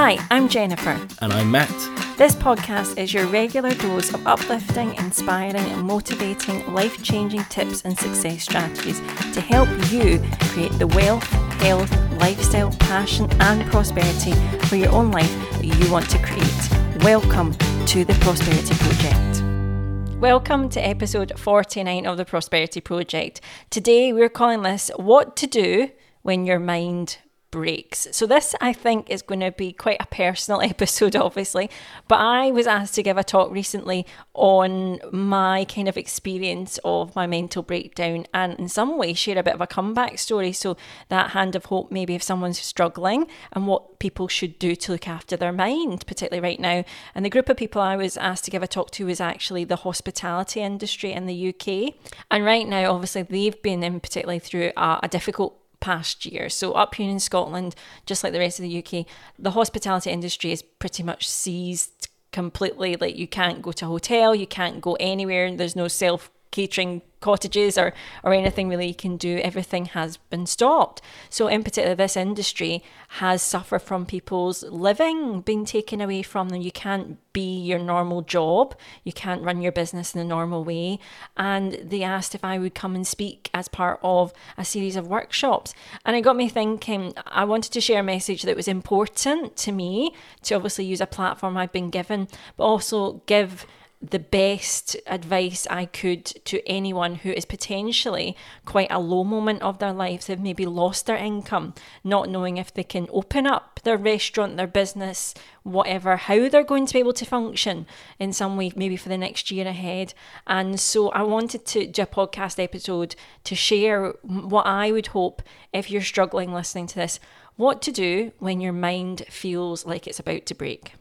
Hi, I'm Jennifer. And I'm Matt. This podcast is your regular dose of uplifting, inspiring, and motivating life changing tips and success strategies to help you create the wealth, health, lifestyle, passion, and prosperity for your own life that you want to create. Welcome to the Prosperity Project. Welcome to episode 49 of the Prosperity Project. Today we're calling this What to Do When Your Mind breaks. So, this I think is going to be quite a personal episode, obviously. But I was asked to give a talk recently on my kind of experience of my mental breakdown and, in some way, share a bit of a comeback story. So, that hand of hope, maybe if someone's struggling and what people should do to look after their mind, particularly right now. And the group of people I was asked to give a talk to was actually the hospitality industry in the UK. And right now, obviously, they've been in particularly through a, a difficult past year. So, up here in Scotland, just like the rest of the UK, the hospitality industry is pretty much seized completely. Like, you can't go to a hotel, you can't go anywhere, there's no self catering cottages or, or anything really you can do, everything has been stopped. So, in particular, this industry has suffered from people's living being taken away from them. You can't be your normal job, you can't run your business in a normal way. And they asked if I would come and speak as part of a series of workshops. And it got me thinking, I wanted to share a message that was important to me to obviously use a platform I've been given, but also give the best advice I could to anyone who is potentially quite a low moment of their lives. They've maybe lost their income, not knowing if they can open up their restaurant, their business, whatever, how they're going to be able to function in some way, maybe for the next year ahead. And so I wanted to do a podcast episode to share what I would hope if you're struggling listening to this, what to do when your mind feels like it's about to break.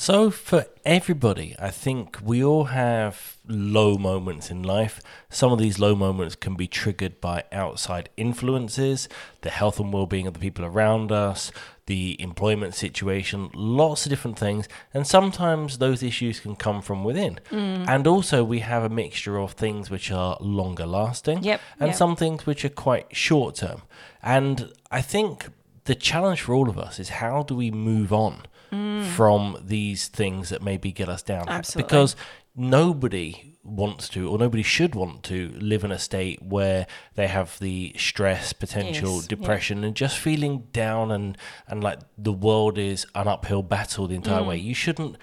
So, for everybody, I think we all have low moments in life. Some of these low moments can be triggered by outside influences, the health and well being of the people around us, the employment situation, lots of different things. And sometimes those issues can come from within. Mm. And also, we have a mixture of things which are longer lasting yep, and yep. some things which are quite short term. And I think the challenge for all of us is how do we move on? Mm. from these things that maybe get us down. Absolutely. Because nobody wants to or nobody should want to live in a state where they have the stress potential yes, depression yeah. and just feeling down and and like the world is an uphill battle the entire mm. way you shouldn't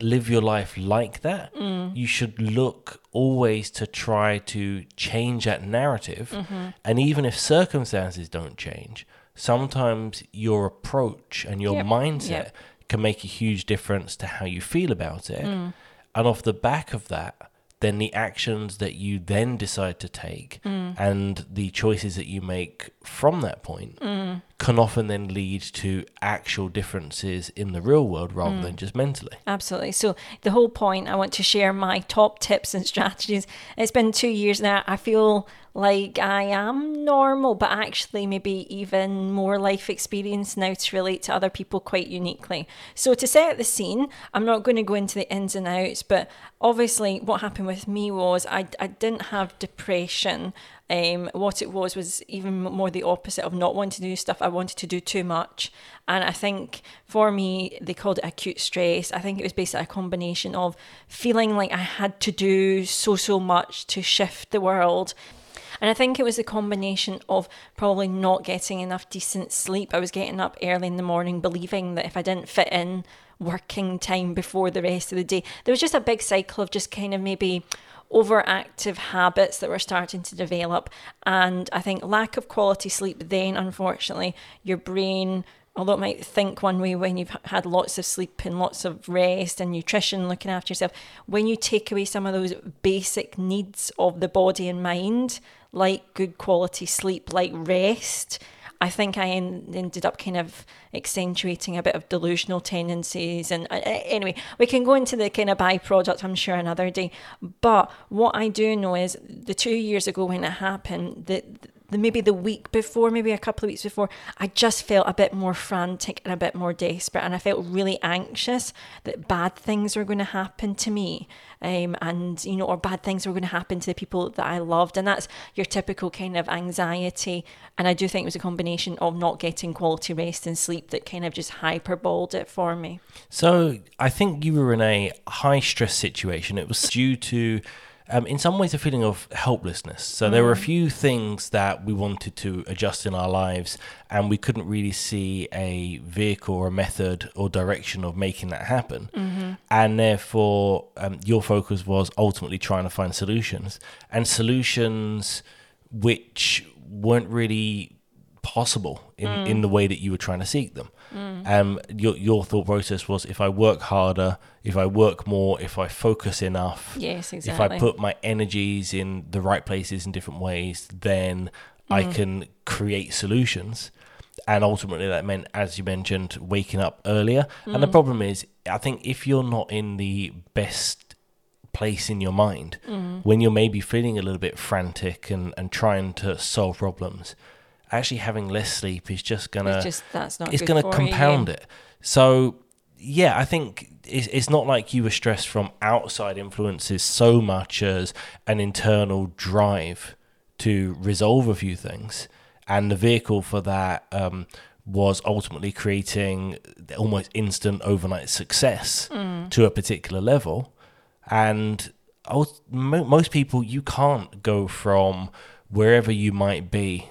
live your life like that mm. you should look always to try to change that narrative mm-hmm. and even if circumstances don't change sometimes your approach and your yep. mindset yep can make a huge difference to how you feel about it. Mm. And off the back of that, then the actions that you then decide to take mm. and the choices that you make from that point mm. Can often then lead to actual differences in the real world rather mm. than just mentally. Absolutely. So, the whole point, I want to share my top tips and strategies. It's been two years now. I feel like I am normal, but actually maybe even more life experience now to relate to other people quite uniquely. So, to set the scene, I'm not going to go into the ins and outs, but obviously, what happened with me was I, I didn't have depression. Um, what it was was even more the opposite of not wanting to do stuff. I wanted to do too much. And I think for me, they called it acute stress. I think it was basically a combination of feeling like I had to do so, so much to shift the world and I think it was a combination of probably not getting enough decent sleep. I was getting up early in the morning, believing that if I didn't fit in working time before the rest of the day, there was just a big cycle of just kind of maybe overactive habits that were starting to develop. And I think lack of quality sleep, then unfortunately, your brain although it might think one way when you've had lots of sleep and lots of rest and nutrition, looking after yourself, when you take away some of those basic needs of the body and mind, like good quality sleep, like rest, I think I en- ended up kind of accentuating a bit of delusional tendencies. And uh, anyway, we can go into the kind of byproduct, I'm sure, another day. But what I do know is the two years ago when it happened, that maybe the week before, maybe a couple of weeks before, I just felt a bit more frantic and a bit more desperate. And I felt really anxious that bad things were going to happen to me. Um, and, you know, or bad things were going to happen to the people that I loved. And that's your typical kind of anxiety. And I do think it was a combination of not getting quality rest and sleep that kind of just hyperboled it for me. So I think you were in a high stress situation. It was due to um, in some ways a feeling of helplessness. So mm. there were a mm. few things that we wanted to adjust in our lives, and we couldn't really see a vehicle or a method or direction of making that happen. Mm-hmm. And therefore, um, your focus was ultimately trying to find solutions and solutions which weren't really possible in, mm. in the way that you were trying to seek them. Mm. Um, your your thought process was if I work harder, if I work more, if I focus enough, yes, exactly. If I put my energies in the right places in different ways, then mm. I can create solutions. And ultimately, that meant, as you mentioned, waking up earlier. And the mm. problem is, I think if you're not in the best place in your mind, mm. when you're maybe feeling a little bit frantic and, and trying to solve problems, actually having less sleep is just gonna it's just that's not it's gonna compound you. it. So yeah, I think it's, it's not like you were stressed from outside influences so much as an internal drive to resolve a few things, and the vehicle for that um, was ultimately creating almost instant overnight success mm. to a particular level, and most people you can't go from wherever you might be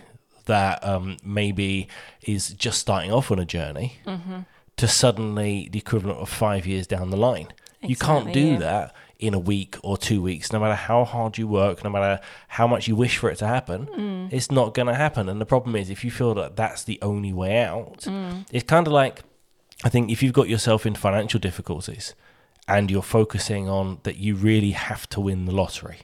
that um, maybe is just starting off on a journey mm-hmm. to suddenly the equivalent of five years down the line. Exactly, you can't do yeah. that in a week or two weeks, no matter how hard you work, no matter how much you wish for it to happen, mm. it's not going to happen. And the problem is, if you feel that that's the only way out, mm. it's kind of like I think if you've got yourself in financial difficulties and you're focusing on that you really have to win the lottery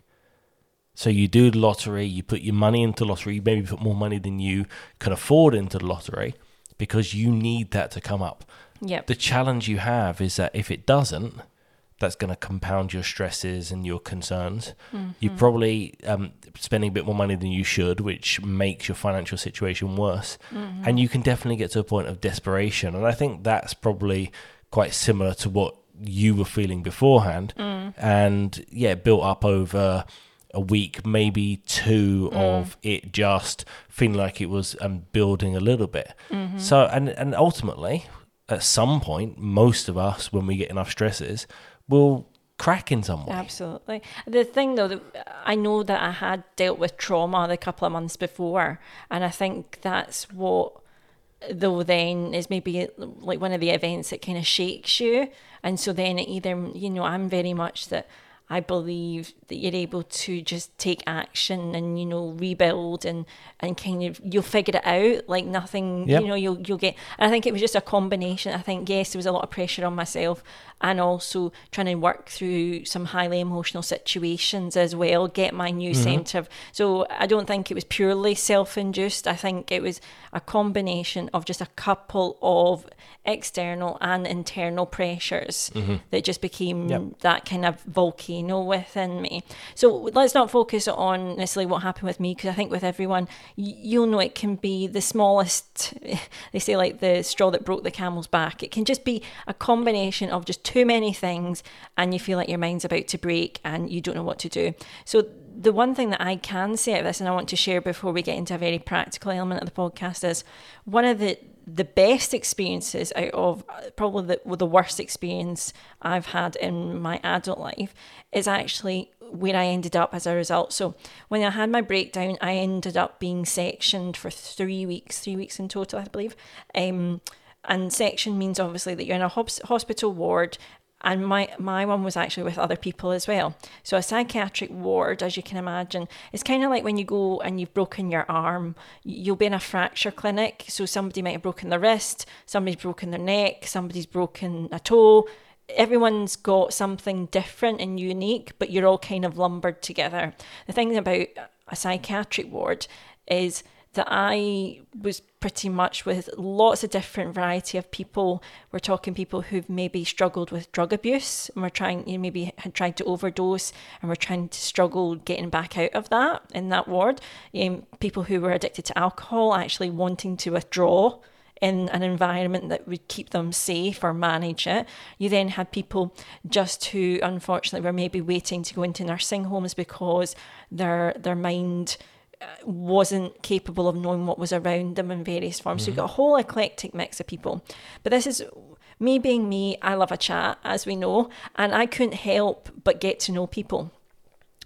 so you do the lottery, you put your money into the lottery, you maybe put more money than you can afford into the lottery because you need that to come up. Yep. The challenge you have is that if it doesn't, that's going to compound your stresses and your concerns. Mm-hmm. You're probably um, spending a bit more money than you should, which makes your financial situation worse. Mm-hmm. And you can definitely get to a point of desperation. And I think that's probably quite similar to what you were feeling beforehand. Mm. And yeah, built up over a week, maybe two mm. of it just feeling like it was um, building a little bit. Mm-hmm. So, and and ultimately, at some point, most of us, when we get enough stresses, will crack in some way. Absolutely. The thing though, that I know that I had dealt with trauma the couple of months before, and I think that's what though then is maybe like one of the events that kind of shakes you and so then it either you know i'm very much that I believe that you're able to just take action and you know rebuild and and kind of you'll figure it out like nothing yep. you know you'll you'll get and I think it was just a combination I think yes there was a lot of pressure on myself and also trying to work through some highly emotional situations as well get my new mm-hmm. centre so I don't think it was purely self-induced I think it was a combination of just a couple of external and internal pressures mm-hmm. that just became yep. that kind of volcano within me. So let's not focus on necessarily what happened with me because I think with everyone, you'll know it can be the smallest, they say like the straw that broke the camel's back. It can just be a combination of just too many things and you feel like your mind's about to break and you don't know what to do. So the one thing that I can say of this, and I want to share before we get into a very practical element of the podcast, is one of the the best experiences out of probably the, the worst experience I've had in my adult life is actually where I ended up as a result. So when I had my breakdown, I ended up being sectioned for three weeks, three weeks in total, I believe. Um, and section means obviously that you're in a hospital ward and my my one was actually with other people as well. So a psychiatric ward, as you can imagine, it's kind of like when you go and you've broken your arm. You'll be in a fracture clinic, so somebody might have broken their wrist, somebody's broken their neck, somebody's broken a toe. Everyone's got something different and unique, but you're all kind of lumbered together. The thing about a psychiatric ward is that I was pretty much with lots of different variety of people. We're talking people who've maybe struggled with drug abuse and we're trying, you know, maybe had tried to overdose and we're trying to struggle getting back out of that in that ward. Um, people who were addicted to alcohol actually wanting to withdraw in an environment that would keep them safe or manage it. You then had people just who unfortunately were maybe waiting to go into nursing homes because their their mind wasn't capable of knowing what was around them in various forms. Mm-hmm. So you've got a whole eclectic mix of people. But this is me being me, I love a chat, as we know, and I couldn't help but get to know people.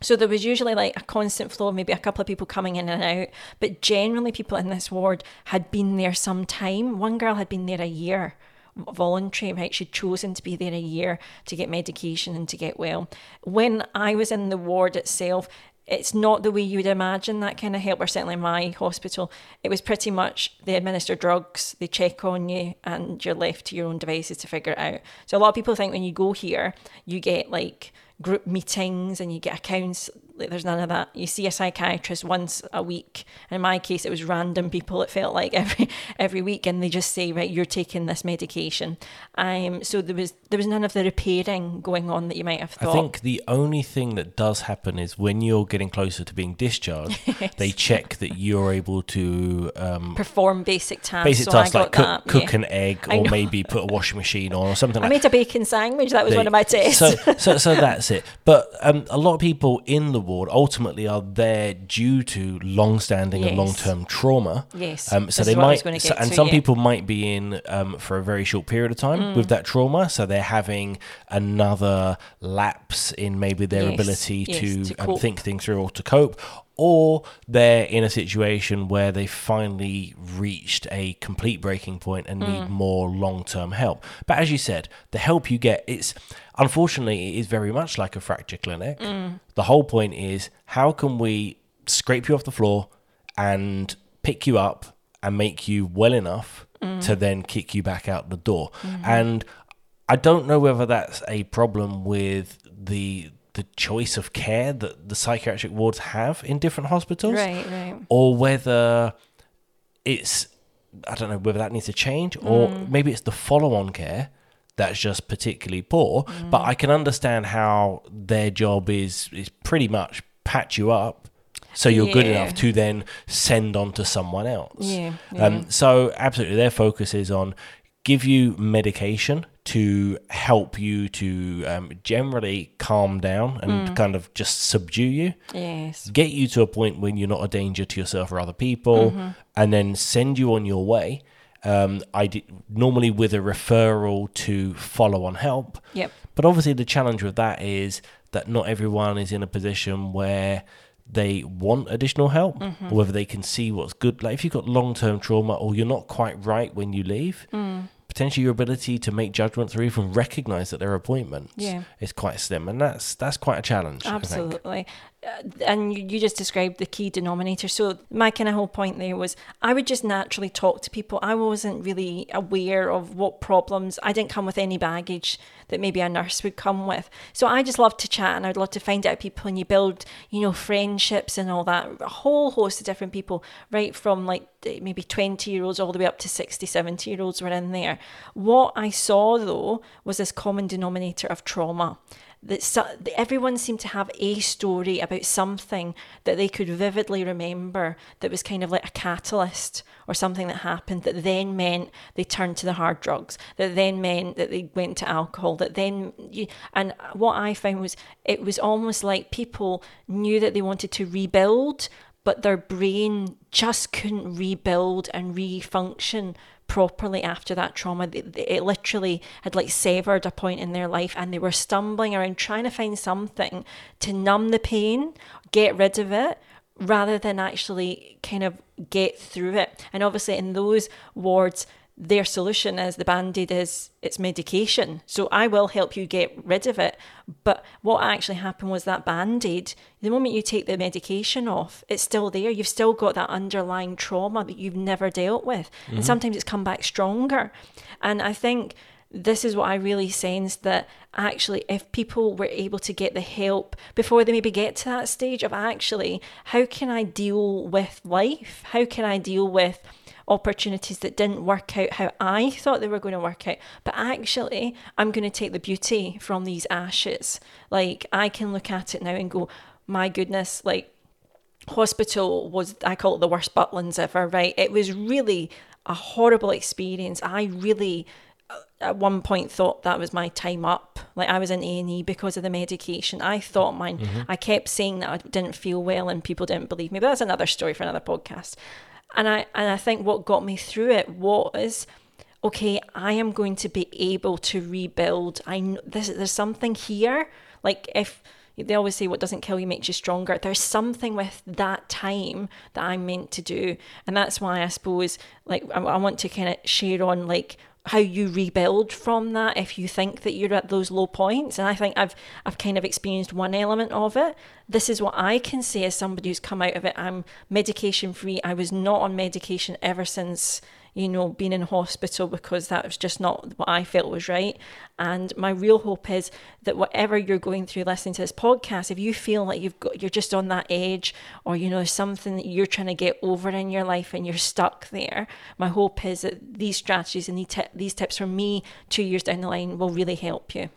So there was usually like a constant flow, maybe a couple of people coming in and out, but generally people in this ward had been there some time. One girl had been there a year voluntary, right? She'd chosen to be there a year to get medication and to get well. When I was in the ward itself, it's not the way you would imagine that kind of help, or certainly my hospital. It was pretty much they administer drugs, they check on you, and you're left to your own devices to figure it out. So a lot of people think when you go here, you get like group meetings and you get accounts there's none of that. You see a psychiatrist once a week. In my case, it was random people. It felt like every every week, and they just say, "Right, you're taking this medication." Um, so there was there was none of the repairing going on that you might have thought. I think the only thing that does happen is when you're getting closer to being discharged, yes. they check that you're able to um, perform basic tasks. Basic so tasks like cook, cook yeah. an egg, or maybe put a washing machine on, or something. I like made a bacon sandwich. That was one of my tests. So, so, so that's it. But um, a lot of people in the ward ultimately are there due to long-standing yes. and long-term trauma. Yes. Um, so this they might, so, and some people might be in um, for a very short period of time mm. with that trauma. So they're having another lapse in maybe their yes. ability yes, to, to um, think things through or to cope, or they're in a situation where they finally reached a complete breaking point and need mm. more long-term help. But as you said, the help you get it's unfortunately it is very much like a fracture clinic. Mm. The whole point is how can we scrape you off the floor and pick you up and make you well enough mm. to then kick you back out the door. Mm-hmm. And I don't know whether that's a problem with the the choice of care that the psychiatric wards have in different hospitals, right, right, or whether it's I don't know whether that needs to change, or mm. maybe it's the follow-on care that's just particularly poor. Mm. But I can understand how their job is is pretty much patch you up so you're yeah. good enough to then send on to someone else. Yeah, yeah. Um, so absolutely, their focus is on give you medication to help you to um, generally calm down and mm. kind of just subdue you. Yes. Get you to a point when you're not a danger to yourself or other people, mm-hmm. and then send you on your way. Um, I d- normally with a referral to follow on help. Yep. But obviously, the challenge with that is that not everyone is in a position where they want additional help mm-hmm. or whether they can see what's good. Like if you've got long term trauma or you're not quite right when you leave, mm potentially your ability to make judgments or even recognize that they're appointments yeah. is quite slim and that's that's quite a challenge absolutely Uh, and you, you just described the key denominator. So my kind of whole point there was i would just naturally talk to people. I wasn't really aware of what problems i didn't come with any baggage that maybe a nurse would come with. So i just love to chat and i'd love to find out people and you build you know friendships and all that. A whole host of different people right from like maybe 20 year olds all the way up to 60 70 year olds were in there. What I saw though was this common denominator of trauma. That so, everyone seemed to have a story about something that they could vividly remember that was kind of like a catalyst or something that happened that then meant they turned to the hard drugs, that then meant that they went to alcohol, that then, you, and what I found was it was almost like people knew that they wanted to rebuild, but their brain just couldn't rebuild and refunction properly after that trauma. It literally had like severed a point in their life and they were stumbling around trying to find something to numb the pain, get rid of it, rather than actually kind of get through it. And obviously, in those wards, their solution is the band-aid is it's medication. So i will help you get rid of it. But what actually happened was that band-aid the moment you take the medication off it's still there. You've still got that underlying trauma that you've never dealt with. Mm-hmm. and sometimes it's come back stronger. And i think this is what I really sensed that actually, if people were able to get the help before they maybe get to that stage of actually, how can I deal with life? How can I deal with opportunities that didn't work out how I thought they were going to work out. But actually, I'm going to take the beauty from these ashes. Like, I can look at it now and go, my goodness, like, hospital was, I call it the worst Butlins ever, right? It was really a horrible experience. I really at one point thought that was my time up. Like I was in A and E because of the medication. I thought mine. Mm-hmm. I kept saying that I didn't feel well, and people didn't believe me. But that's another story for another podcast. And I and I think what got me through it was, okay, I am going to be able to rebuild. I know this. There's something here. Like if they always say what doesn't kill you makes you stronger. There's something with that time that I'm meant to do, and that's why I suppose like I, I want to kind of share on like how you rebuild from that if you think that you're at those low points. And i think i've i've kind of experienced one element of it. This is what i can say as somebody who's come out of it. I'm medication free i was not on medication ever since you know, being in hospital because that was just not what I felt was right. And my real hope is that whatever you're going through listening to this podcast, if you feel like you've got you're just on that edge or you know something that you're trying to get over in your life and you're stuck there, my hope is that these strategies and these, t- these tips from me two years down the line will really help you.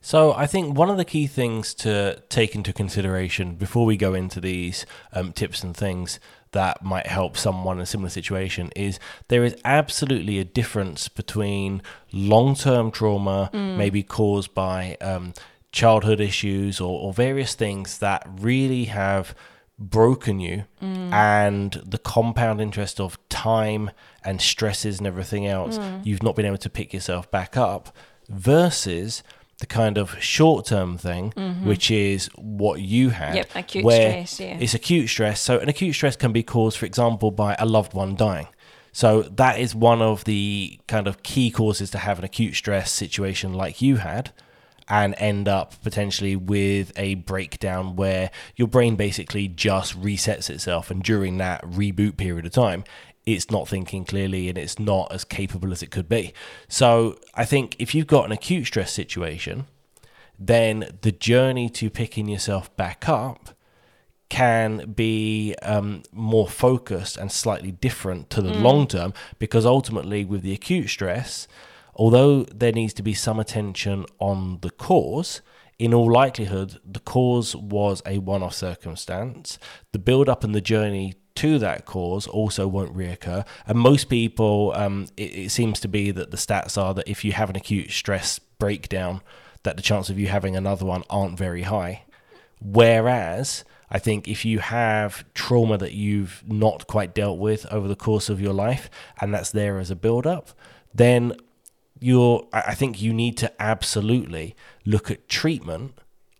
So I think one of the key things to take into consideration before we go into these um, tips and things that might help someone in a similar situation is there is absolutely a difference between long term trauma, mm. maybe caused by um, childhood issues or, or, various things that really have broken you, mm. and the compound interest of time and stresses and everything else, mm. you've not been able to pick yourself back up, versus the kind of short term thing, mm-hmm. which is what you had. Yep, acute where stress, yeah. It's acute stress. So, an acute stress can be caused, for example, by a loved one dying. So, that is one of the kind of key causes to have an acute stress situation like you had and end up potentially with a breakdown where your brain basically just resets itself. And during that reboot period of time, it's not thinking clearly and it's not as capable as it could be. So I think if you've got an acute stress situation, then the journey to picking yourself back up can be um, more focused and slightly different to the mm. long term because ultimately, with the acute stress, although there needs to be some attention on the cause, in all likelihood, the cause was a one off circumstance. The build up and the journey to that cause also won't reoccur. And most people, um, it, it seems to be that the stats are that if you have an acute stress breakdown, that the chance of you having another one aren't very high. Whereas I think if you have trauma that you've not quite dealt with over the course of your life, and that's there as a build up, then you're, I think you need to absolutely look at treatment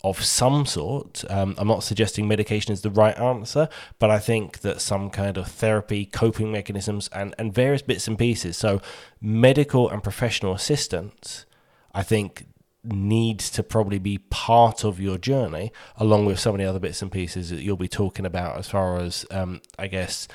of some sort. Um, I'm not suggesting medication is the right answer, but I think that some kind of therapy, coping mechanisms, and, and various bits and pieces. So, medical and professional assistance, I think, needs to probably be part of your journey, along with some of the other bits and pieces that you'll be talking about as far as, um, I guess,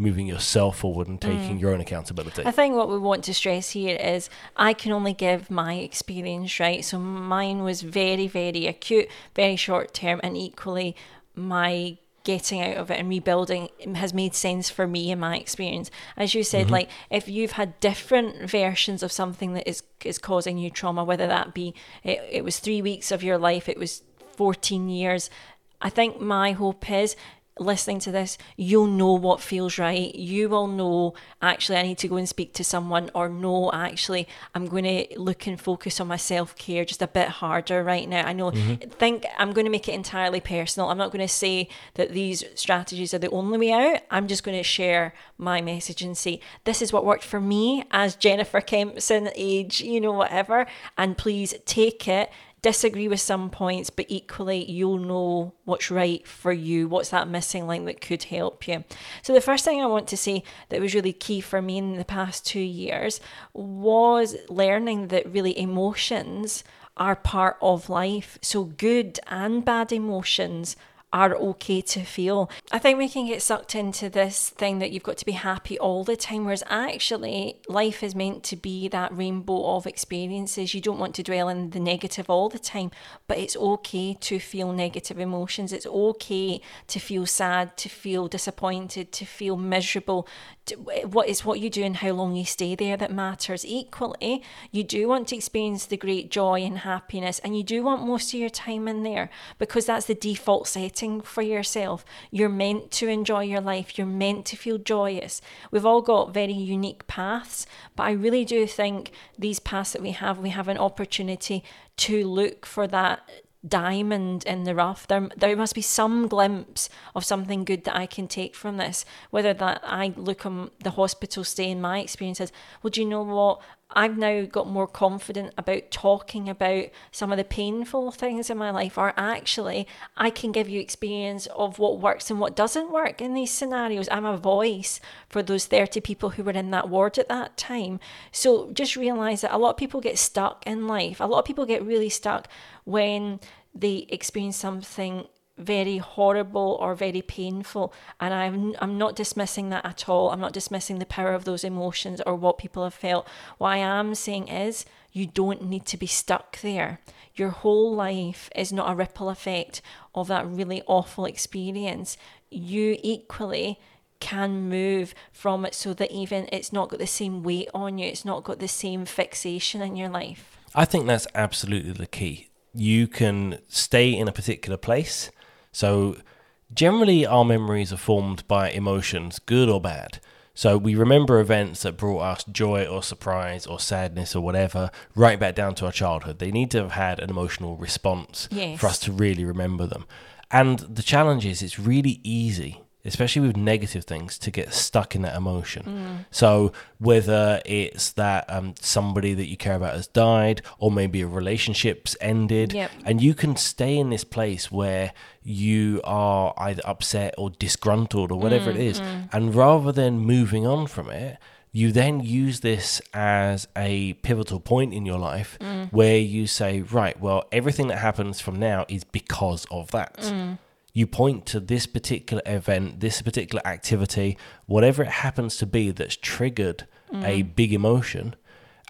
moving yourself forward and taking mm. your own accountability. I think what we want to stress here is I can only give my experience, right? So mine was very, very acute, very short term, and equally my getting out of it and rebuilding has made sense for me in my experience as you said mm-hmm. like if you've had different versions of something that is is causing you trauma whether that be it, it was 3 weeks of your life it was 14 years I think my hope is listening to this, you'll know what feels right. You will know, actually, I need to go and speak to someone, or no, actually, I'm going to look and focus on my self care just a bit harder right now. I know, mm-hmm. think I'm going to make it entirely personal. I'm not going to say that these strategies are the only way out. I'm just going to share my message and say, this is what worked for me as Jennifer Kempson, age, you know, whatever. And please take it disagree with some points, but equally you'll know what's right for you, what's that missing link that could help you. So, the first thing I want to say that was really key for me in the past two years was learning that really emotions are part of life. So, good and bad emotions are okay to feel. I think we can get sucked into this thing that you've got to be happy all the time, whereas actually life is meant to be that rainbow of experiences. You don't want to dwell in the negative all the time, but it's okay to feel negative emotions. It's okay to feel sad, to feel disappointed, to feel miserable. What is what you do and how long you stay there that matters. Equally, you do want to experience the great joy and happiness, and you do want most of your time in there because that's the default setting for yourself. You're meant to enjoy your life. You're meant to feel joyous. We've all got very unique paths, but I really do think these paths that we have, we have an opportunity to look for that diamond in the rough. There, there must be some glimpse of something good that I can take from this. Whether that I look on the hospital stay in my experiences, well, do you know what? I've now got more confident about talking about some of the painful things in my life, or actually, I can give you experience of what works and what doesn't work in these scenarios. I'm a voice for those 30 people who were in that ward at that time. So just realize that a lot of people get stuck in life. A lot of people get really stuck when they experience something very horrible or very painful and I'm I'm not dismissing that at all. I'm not dismissing the power of those emotions or what people have felt. What I am saying is you don't need to be stuck there. Your whole life is not a ripple effect of that really awful experience. You equally can move from it so that even it's not got the same weight on you, it's not got the same fixation in your life. I think that's absolutely the key. You can stay in a particular place so, generally, our memories are formed by emotions, good or bad. So, we remember events that brought us joy or surprise or sadness or whatever, right back down to our childhood. They need to have had an emotional response yes. for us to really remember them. And the challenge is, it's really easy especially with negative things, to get stuck in that emotion. Mm. So whether it's that um, somebody that you care about has died, or maybe a relationship's ended, yep. and you can stay in this place where you are either upset or disgruntled or whatever mm, it is, mm. and rather than moving on from it. You then use this as a pivotal point in your life mm. where you say, right, well, everything that happens from now is because of that mm you point to this particular event, this particular activity, whatever it happens to be that's triggered mm. a big emotion,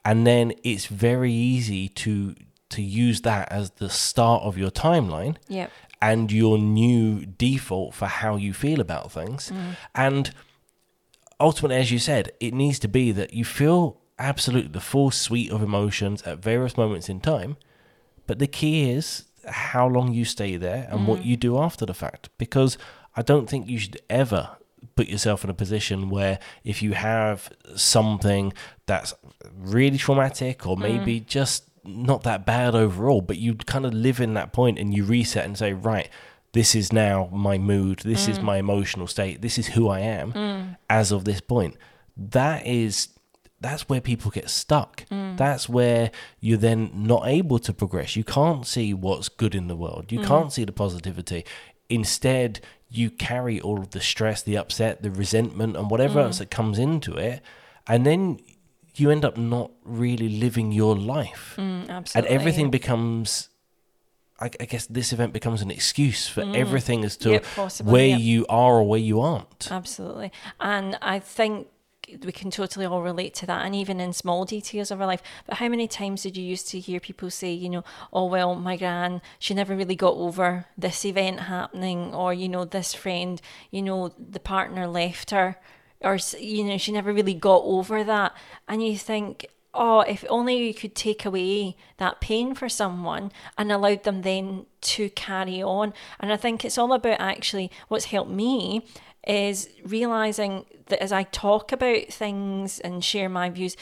and then it's very easy to to use that as the start of your timeline yep. and your new default for how you feel about things. Mm. And ultimately, as you said, it needs to be that you feel absolutely the full suite of emotions at various moments in time. But the key is how long you stay there and mm. what you do after the fact. Because I don't think you should ever put yourself in a position where if you have something that's really traumatic or maybe mm. just not that bad overall, but you kind of live in that point and you reset and say, right, this is now my mood, this mm. is my emotional state, this is who I am mm. as of this point. That is that's where people get stuck. Mm. That's where you're then not able to progress. You can't see what's good in the world. You mm. can't see the positivity. Instead, you carry all of the stress, the upset, the resentment, and whatever mm. else that comes into it. And then you end up not really living your life. Mm, and everything becomes I, guess this event becomes an excuse for mm. everything as to yep, possibly, where yep. you are or where you aren't. Absolutely. And I think we can totally all relate to that and even in small details of our life. But how many times did you used to hear people say you know oh well my gran she never really got over this event happening or you know this friend you know the partner left her or you know she never really got over that. And you think oh if only you could take away that pain for someone and allowed them then to carry on. And i think it's all about actually what's helped me is realizing that as I talk about things and share my views,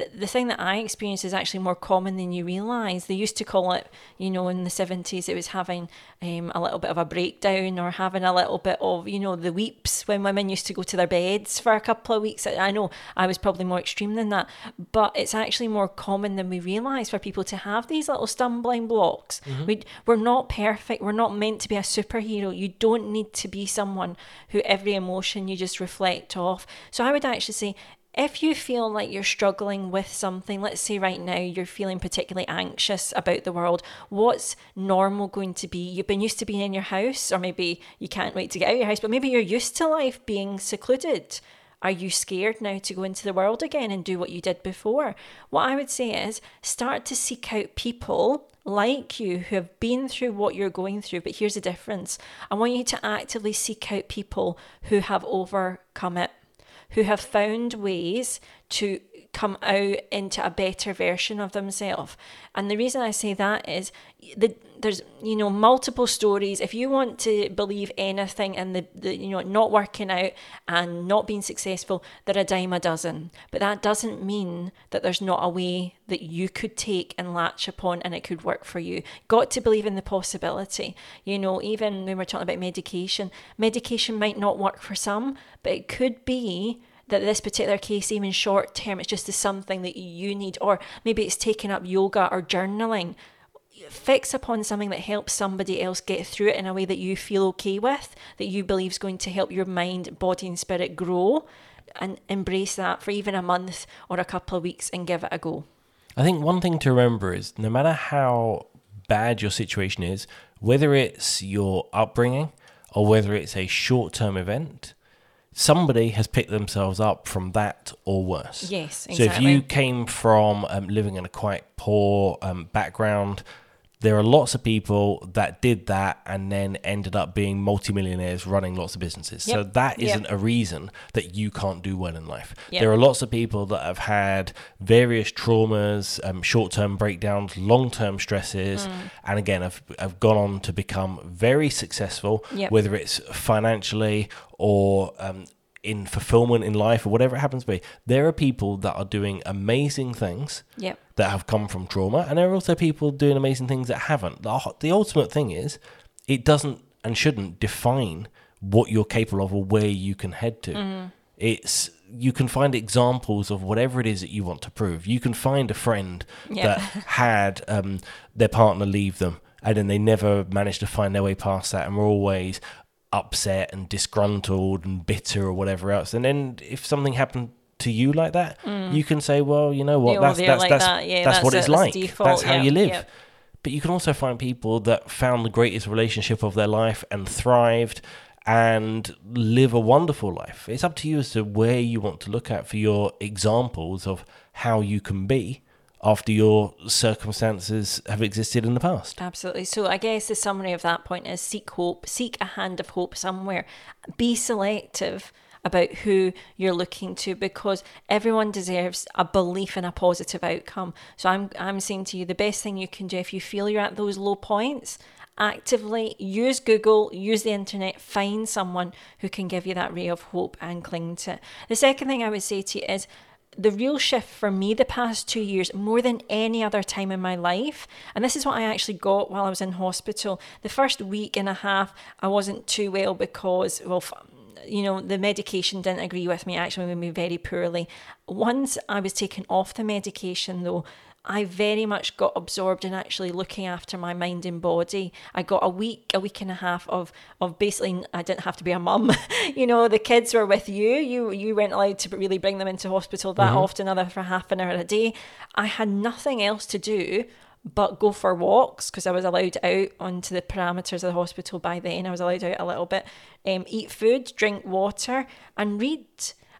the, the thing that I experience is actually more common than you realise. They used to call it, you know, in the 70s, it was having um, a little bit of a breakdown or having a little bit of, you know, the weeps when women used to go to their beds for a couple of weeks. I know I was probably more extreme than that, but it's actually more common than we realise for people to have these little stumbling blocks. Mm-hmm. We, we're not perfect. We're not meant to be a superhero. You don't need to be someone who every emotion you just reflect off. So I would actually say, if you feel like you're struggling with something, let's say right now you're feeling particularly anxious about the world, what's normal going to be? You've been used to being in your house, or maybe you can't wait to get out of your house, but maybe you're used to life being secluded. Are you scared now to go into the world again and do what you did before? What I would say is start to seek out people like you who have been through what you're going through. But here's the difference I want you to actively seek out people who have overcome it who have found ways to come out into a better version of themselves. And the reason I say that is the there's you know multiple stories. If you want to believe anything and the, the you know not working out and not being successful, they're a dime a dozen. But that doesn't mean that there's not a way that you could take and latch upon and it could work for you. Got to believe in the possibility. You know, even when we're talking about medication, medication might not work for some, but it could be that this particular case, even short term, it's just something that you need, or maybe it's taking up yoga or journaling. Fix upon something that helps somebody else get through it in a way that you feel okay with, that you believe is going to help your mind, body, and spirit grow, and embrace that for even a month or a couple of weeks and give it a go. I think one thing to remember is no matter how bad your situation is, whether it's your upbringing or whether it's a short term event, somebody has picked themselves up from that or worse. Yes, exactly. So if you came from um, living in a quite poor um, background, there are lots of people that did that and then ended up being multimillionaires running lots of businesses. Yep. So that isn't yep. a reason that you can't do well in life. Yep. There are lots of people that have had various traumas, um, short term breakdowns, long term stresses, mm. and again, have, have gone on to become very successful, whether it's financially or um, in fulfillment in life or whatever it happens to be. There are people that are doing amazing things yep. that have come from trauma, and there are also people doing amazing things that haven't. The, the ultimate thing is, it doesn't and shouldn't define what you're capable of or where you can head to. Mm-hmm. It's you can find examples of whatever it is that you want to prove. You can find a friend that had um, their partner leave them and then they never managed to find their way past that and were always upset and disgruntled and bitter or whatever else. And then if something happened to you like that, mm. you can say, well, you know what, that's that's like that's, that. yeah, that's, that's, what it's like. Default, that's how yeah, you live. Yeah. But you can also find people that found the greatest relationship of their life and thrived and live a wonderful life. It's up to you as to where you want to look at for your examples of how you can be after your circumstances have existed in the past. Absolutely. So I guess the summary of that point is seek hope, seek a hand of hope somewhere. Be selective about who you're looking to because everyone deserves a belief in a positive outcome. So I'm I'm saying to you the best thing you can do if you feel you're at those low points, actively use Google, use the internet, find someone who can give you that ray of hope and cling to it. The second thing I would say to you is the real shift for me the past two years, more than any other time in my life, and this is what I actually got while I was in hospital. The first week and a half, I wasn't too well because, well, you know, the medication didn't agree with me, actually made me very poorly. Once I was taken off the medication, though, I very much got absorbed in actually looking after my mind and body. I got a week, a week and a half of of basically I didn't have to be a mum. you know, the kids were with you. You you weren't allowed to really bring them into hospital that mm-hmm. often, other for half an hour a day. I had nothing else to do but go for walks because I was allowed out onto the parameters of the hospital by then. I was allowed out a little bit, um, eat food, drink water, and read.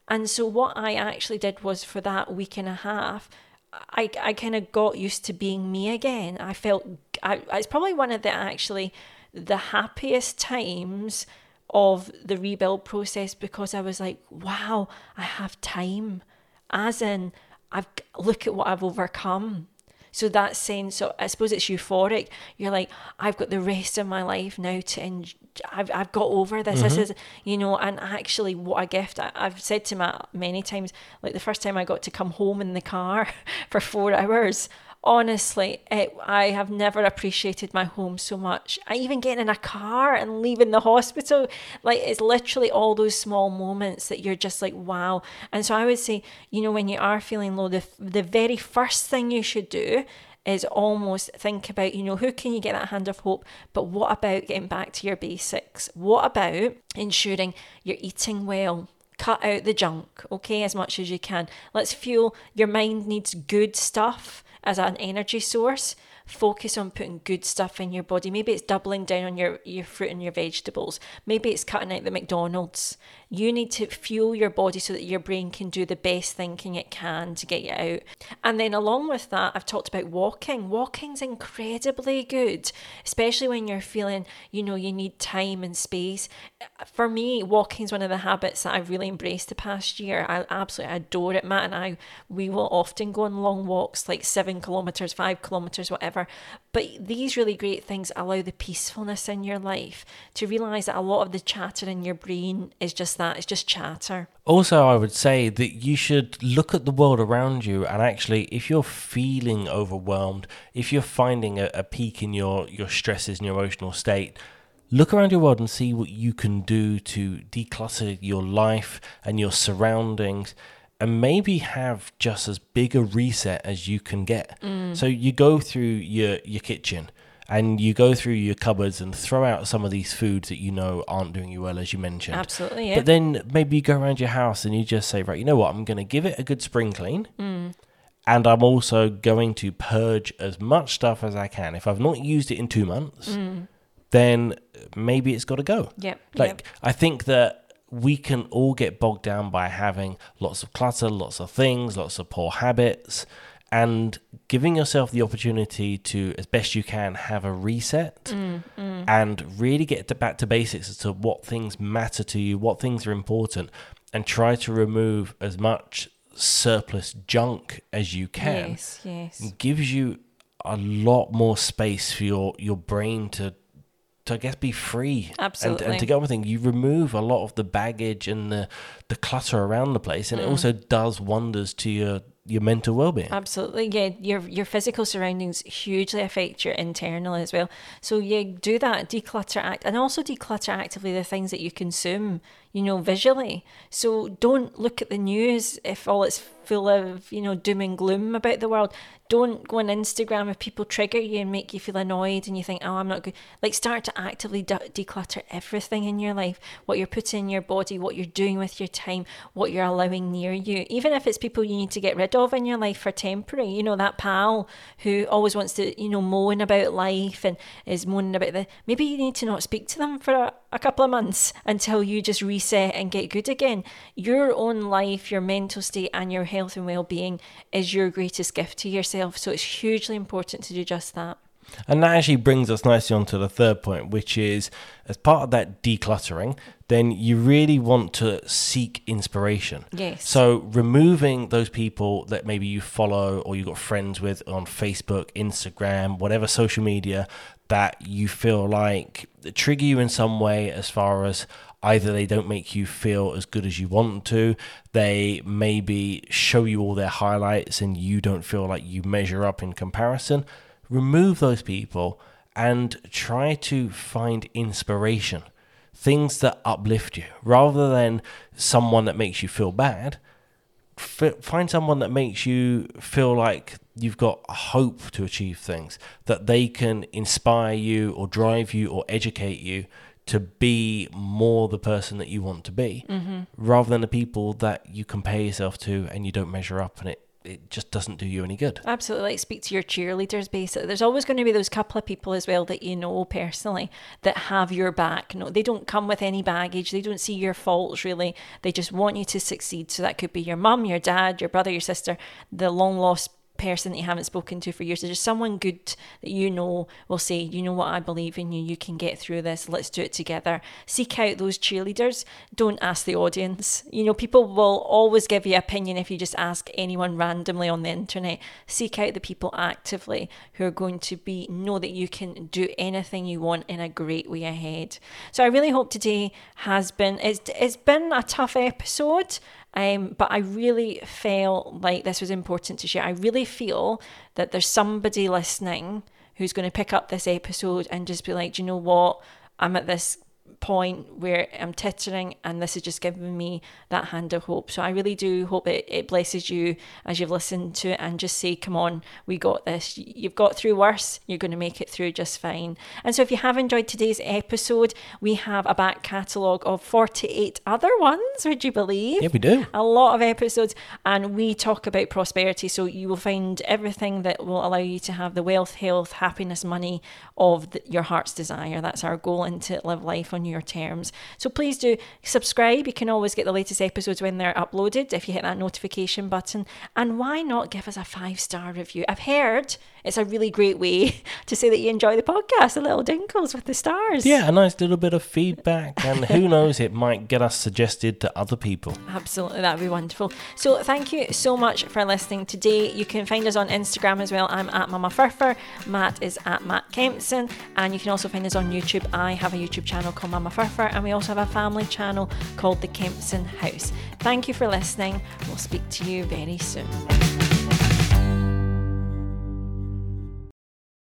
And so what I actually did was for that week and a half I, I kind of got used to being me again. I felt I, it's probably one of the actually the happiest times of the rebuild process because I was like, wow, I have time. As in, I've look at what I've overcome. So that sense, of, I suppose it's euphoric. You're like, I've got the rest of my life now to enjoy. I've, I've got over this. Mm-hmm. This is, you know, and actually, what a gift. I, have said to Matt many times, like the first time I got to come home in the car for four hours, honestly, it, I have never appreciated my home so much. I even getting in a car and leaving the hospital, like it's literally all those small moments that you're just like, wow. And so I would say, you know, when you are feeling low, the, the very first thing you should do is almost think about, you know, who can you get that hand of hope? But what about getting back to your basics? What about ensuring you're eating well? Cut out the junk, okay, as much as you can. Let's fuel your mind needs good stuff as an energy source focus on putting good stuff in your body. Maybe it's doubling down on your, your fruit and your vegetables. Maybe it's cutting out the McDonald's. You need to fuel your body so that your brain can do the best thinking it can to get you out. And then along with that, I've talked about walking. Walking's incredibly good, especially when you're feeling, you know, you need time and space. For me, walking's one of the habits that I've really embraced the past year. I absolutely adore it. Matt and I, we will often go on long walks, like seven kilometers, five kilometers, whatever. But these really great things allow the peacefulness in your life to realize that a lot of the chatter in your brain is just that it's just chatter. Also, I would say that you should look at the world around you and actually, if you're feeling overwhelmed, if you're finding a, a peak in your, your stresses and your emotional state, look around your world and see what you can do to declutter your life and your surroundings and maybe have just as big a reset as you can get. Mm. So you go through your your kitchen and you go through your cupboards and throw out some of these foods that you know aren't doing you well, as you mentioned. Absolutely. Yeah. But then maybe you go around your house and you just say, right, you know what? I'm going to give it a good spring clean. Mm. And I'm also going to purge as much stuff as I can. If I've not used it in two months, mm. then maybe it's got to go. Yep. Like, yep. I think that we can all get bogged down by having lots of clutter, lots of things, lots of poor habits, and giving yourself the opportunity to, as best you can, have a reset mm, mm. and really get to back to basics as to what things matter to you, what things are important, and try to remove as much surplus junk as you can. Yes, yes. It gives you a lot more space for your, your brain to to I guess be free. Absolutely. And, and to get everything, you remove a lot of the baggage and the the clutter around the place, and mm. it also does wonders to your your mental well-being. Absolutely yeah your your physical surroundings hugely affect your internal as well. So yeah do that declutter act and also declutter actively the things that you consume you know visually so don't look at the news if all it's full of you know doom and gloom about the world don't go on Instagram if people trigger you and make you feel annoyed and you think, oh, I'm not good. Like, start to actively de- declutter everything in your life what you're putting in your body, what you're doing with your time, what you're allowing near you. Even if it's people you need to get rid of in your life for temporary, you know, that pal who always wants to, you know, moan about life and is moaning about the. Maybe you need to not speak to them for a, a couple of months until you just reset and get good again. Your own life, your mental state, and your health and well being is your greatest gift to yourself. So it's hugely important to do just that. And that actually brings us nicely on to the third point, which is as part of that decluttering, then you really want to seek inspiration. Yes. So removing those people that maybe you follow or you've got friends with on Facebook, Instagram, whatever social media that you feel like trigger you in some way as far as either they don't make you feel as good as you want to, they maybe show you all their highlights and you don't feel like you measure up in comparison. Remove those people and try to find inspiration, things that uplift you, rather than someone that makes you feel bad. Find someone that makes you feel like you've got hope to achieve things, that they can inspire you or drive you or educate you to be more the person that you want to be mm-hmm. rather than the people that you compare yourself to and you don't measure up and it it just doesn't do you any good. Absolutely. Like speak to your cheerleaders basically. There's always going to be those couple of people as well that you know personally that have your back. No, they don't come with any baggage. They don't see your faults really. They just want you to succeed. So that could be your mum, your dad, your brother, your sister, the long lost person that you haven't spoken to for years. There's someone good that you know will say, you know what, I believe in you. You can get through this. Let's do it together. Seek out those cheerleaders. Don't ask the audience. You know, people will always give you opinion if you just ask anyone randomly on the internet. Seek out the people actively who are going to be know that you can do anything you want in a great way ahead. So I really hope today has been it's it's been a tough episode. Um, but I really felt like this was important to share. I really feel that there's somebody listening who's going to pick up this episode and just be like, do you know what? I'm at this point where I'm tittering, and this is just giving me that hand of hope. So I really do hope it, it blesses you as you've listened to it and just say, Come on, we got this. You've got through worse, you're going to make it through just fine. And so if you have enjoyed today's episode, we have a back catalogue of 48 other ones, would you believe? Yeah, we do. A lot of episodes, and we talk about prosperity. So you will find everything that will allow you to have the wealth, health, happiness, money of the, your heart's desire. That's our goal and to live life on your terms. So please do subscribe. You can always get the latest episodes when they're uploaded if you hit that notification button. And why not give us a five star review? I've heard it's a really great way to say that you enjoy the podcast, the little dinkles with the stars. Yeah, a nice little bit of feedback. And who knows, it might get us suggested to other people. Absolutely, that would be wonderful. So thank you so much for listening today. You can find us on Instagram as well. I'm at Mama Furfur. Matt is at Matt Kempson. And you can also find us on YouTube. I have a YouTube channel called Mama Furfur. And we also have a family channel called The Kempson House. Thank you for listening. We'll speak to you very soon.